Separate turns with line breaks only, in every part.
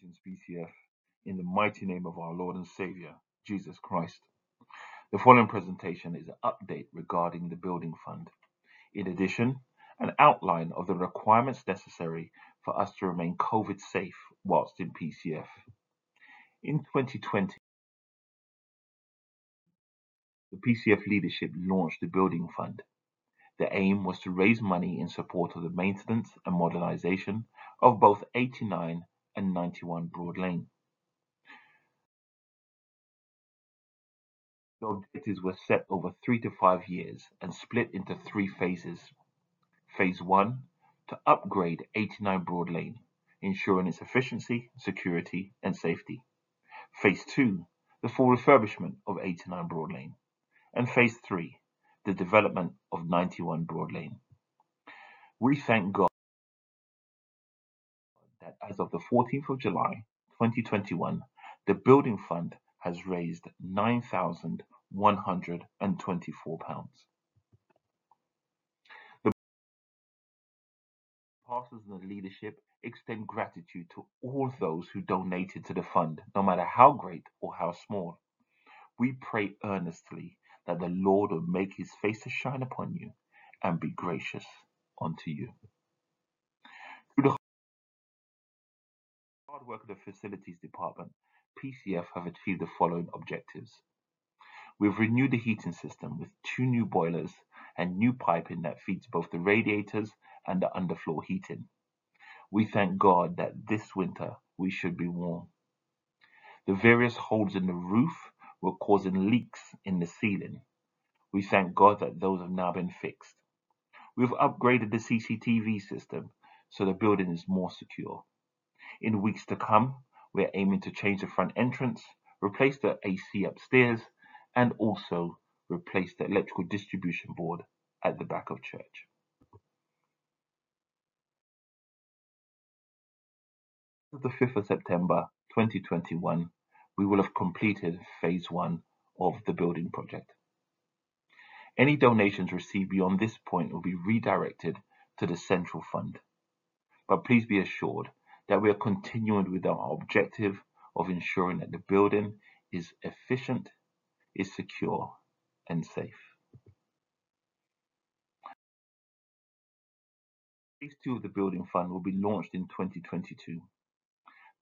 Greetings, PCF, in the mighty name of our Lord and Savior, Jesus Christ. The following presentation is an update regarding the Building Fund. In addition, an outline of the requirements necessary for us to remain COVID safe whilst in PCF. In 2020, the PCF leadership launched the Building Fund. The aim was to raise money in support of the maintenance and modernisation of both 89 and 91 Broad Lane. The objectives were set over three to five years and split into three phases. Phase 1 to upgrade 89 Broad Lane, ensuring its efficiency, security, and safety. Phase 2 the full refurbishment of 89 Broad Lane. And Phase 3 the development of 91 Broad Lane. We thank God as of the 14th of July 2021, the Building Fund has raised £9,124. The pastors and the leadership extend gratitude to all those who donated to the fund, no matter how great or how small. We pray earnestly that the Lord will make his face to shine upon you and be gracious unto you. Work of the facilities department, PCF have achieved the following objectives. We've renewed the heating system with two new boilers and new piping that feeds both the radiators and the underfloor heating. We thank God that this winter we should be warm. The various holes in the roof were causing leaks in the ceiling. We thank God that those have now been fixed. We've upgraded the CCTV system so the building is more secure. In weeks to come, we're aiming to change the front entrance, replace the AC upstairs, and also replace the electrical distribution board at the back of church. Of the 5th of September 2021, we will have completed phase one of the building project. Any donations received beyond this point will be redirected to the central fund. But please be assured that we are continuing with our objective of ensuring that the building is efficient, is secure, and safe. Phase two of the building fund will be launched in 2022.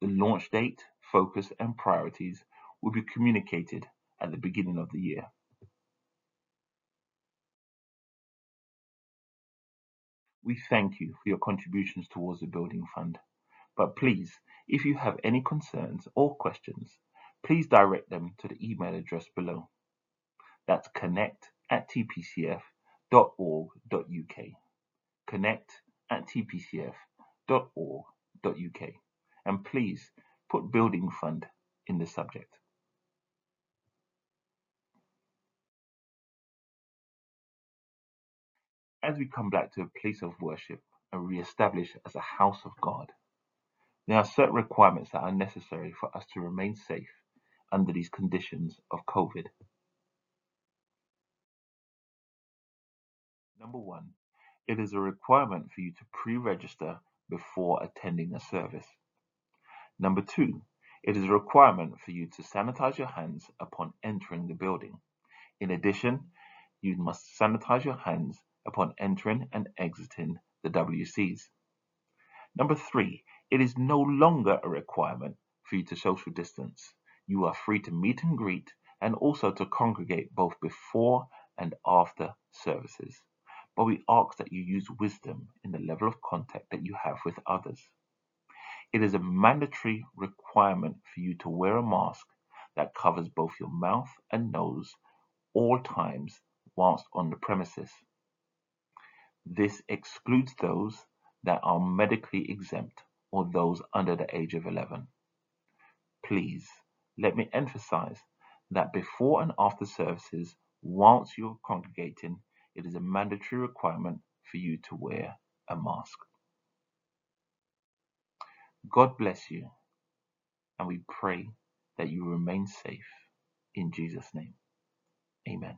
The launch date, focus, and priorities will be communicated at the beginning of the year. We thank you for your contributions towards the building fund. But please, if you have any concerns or questions, please direct them to the email address below. That's connect at tpcf.org.uk. Connect at tpcf.org.uk. And please put building fund in the subject. As we come back to a place of worship and re-establish as a house of God, there are certain requirements that are necessary for us to remain safe under these conditions of COVID. Number one, it is a requirement for you to pre-register before attending a service. Number two, it is a requirement for you to sanitize your hands upon entering the building. In addition, you must sanitize your hands upon entering and exiting the WCs. Number three, it is no longer a requirement for you to social distance. You are free to meet and greet and also to congregate both before and after services. But we ask that you use wisdom in the level of contact that you have with others. It is a mandatory requirement for you to wear a mask that covers both your mouth and nose all times whilst on the premises. This excludes those that are medically exempt or those under the age of 11. Please let me emphasize that before and after services, whilst you're congregating, it is a mandatory requirement for you to wear a mask. God bless you, and we pray that you remain safe in Jesus' name. Amen.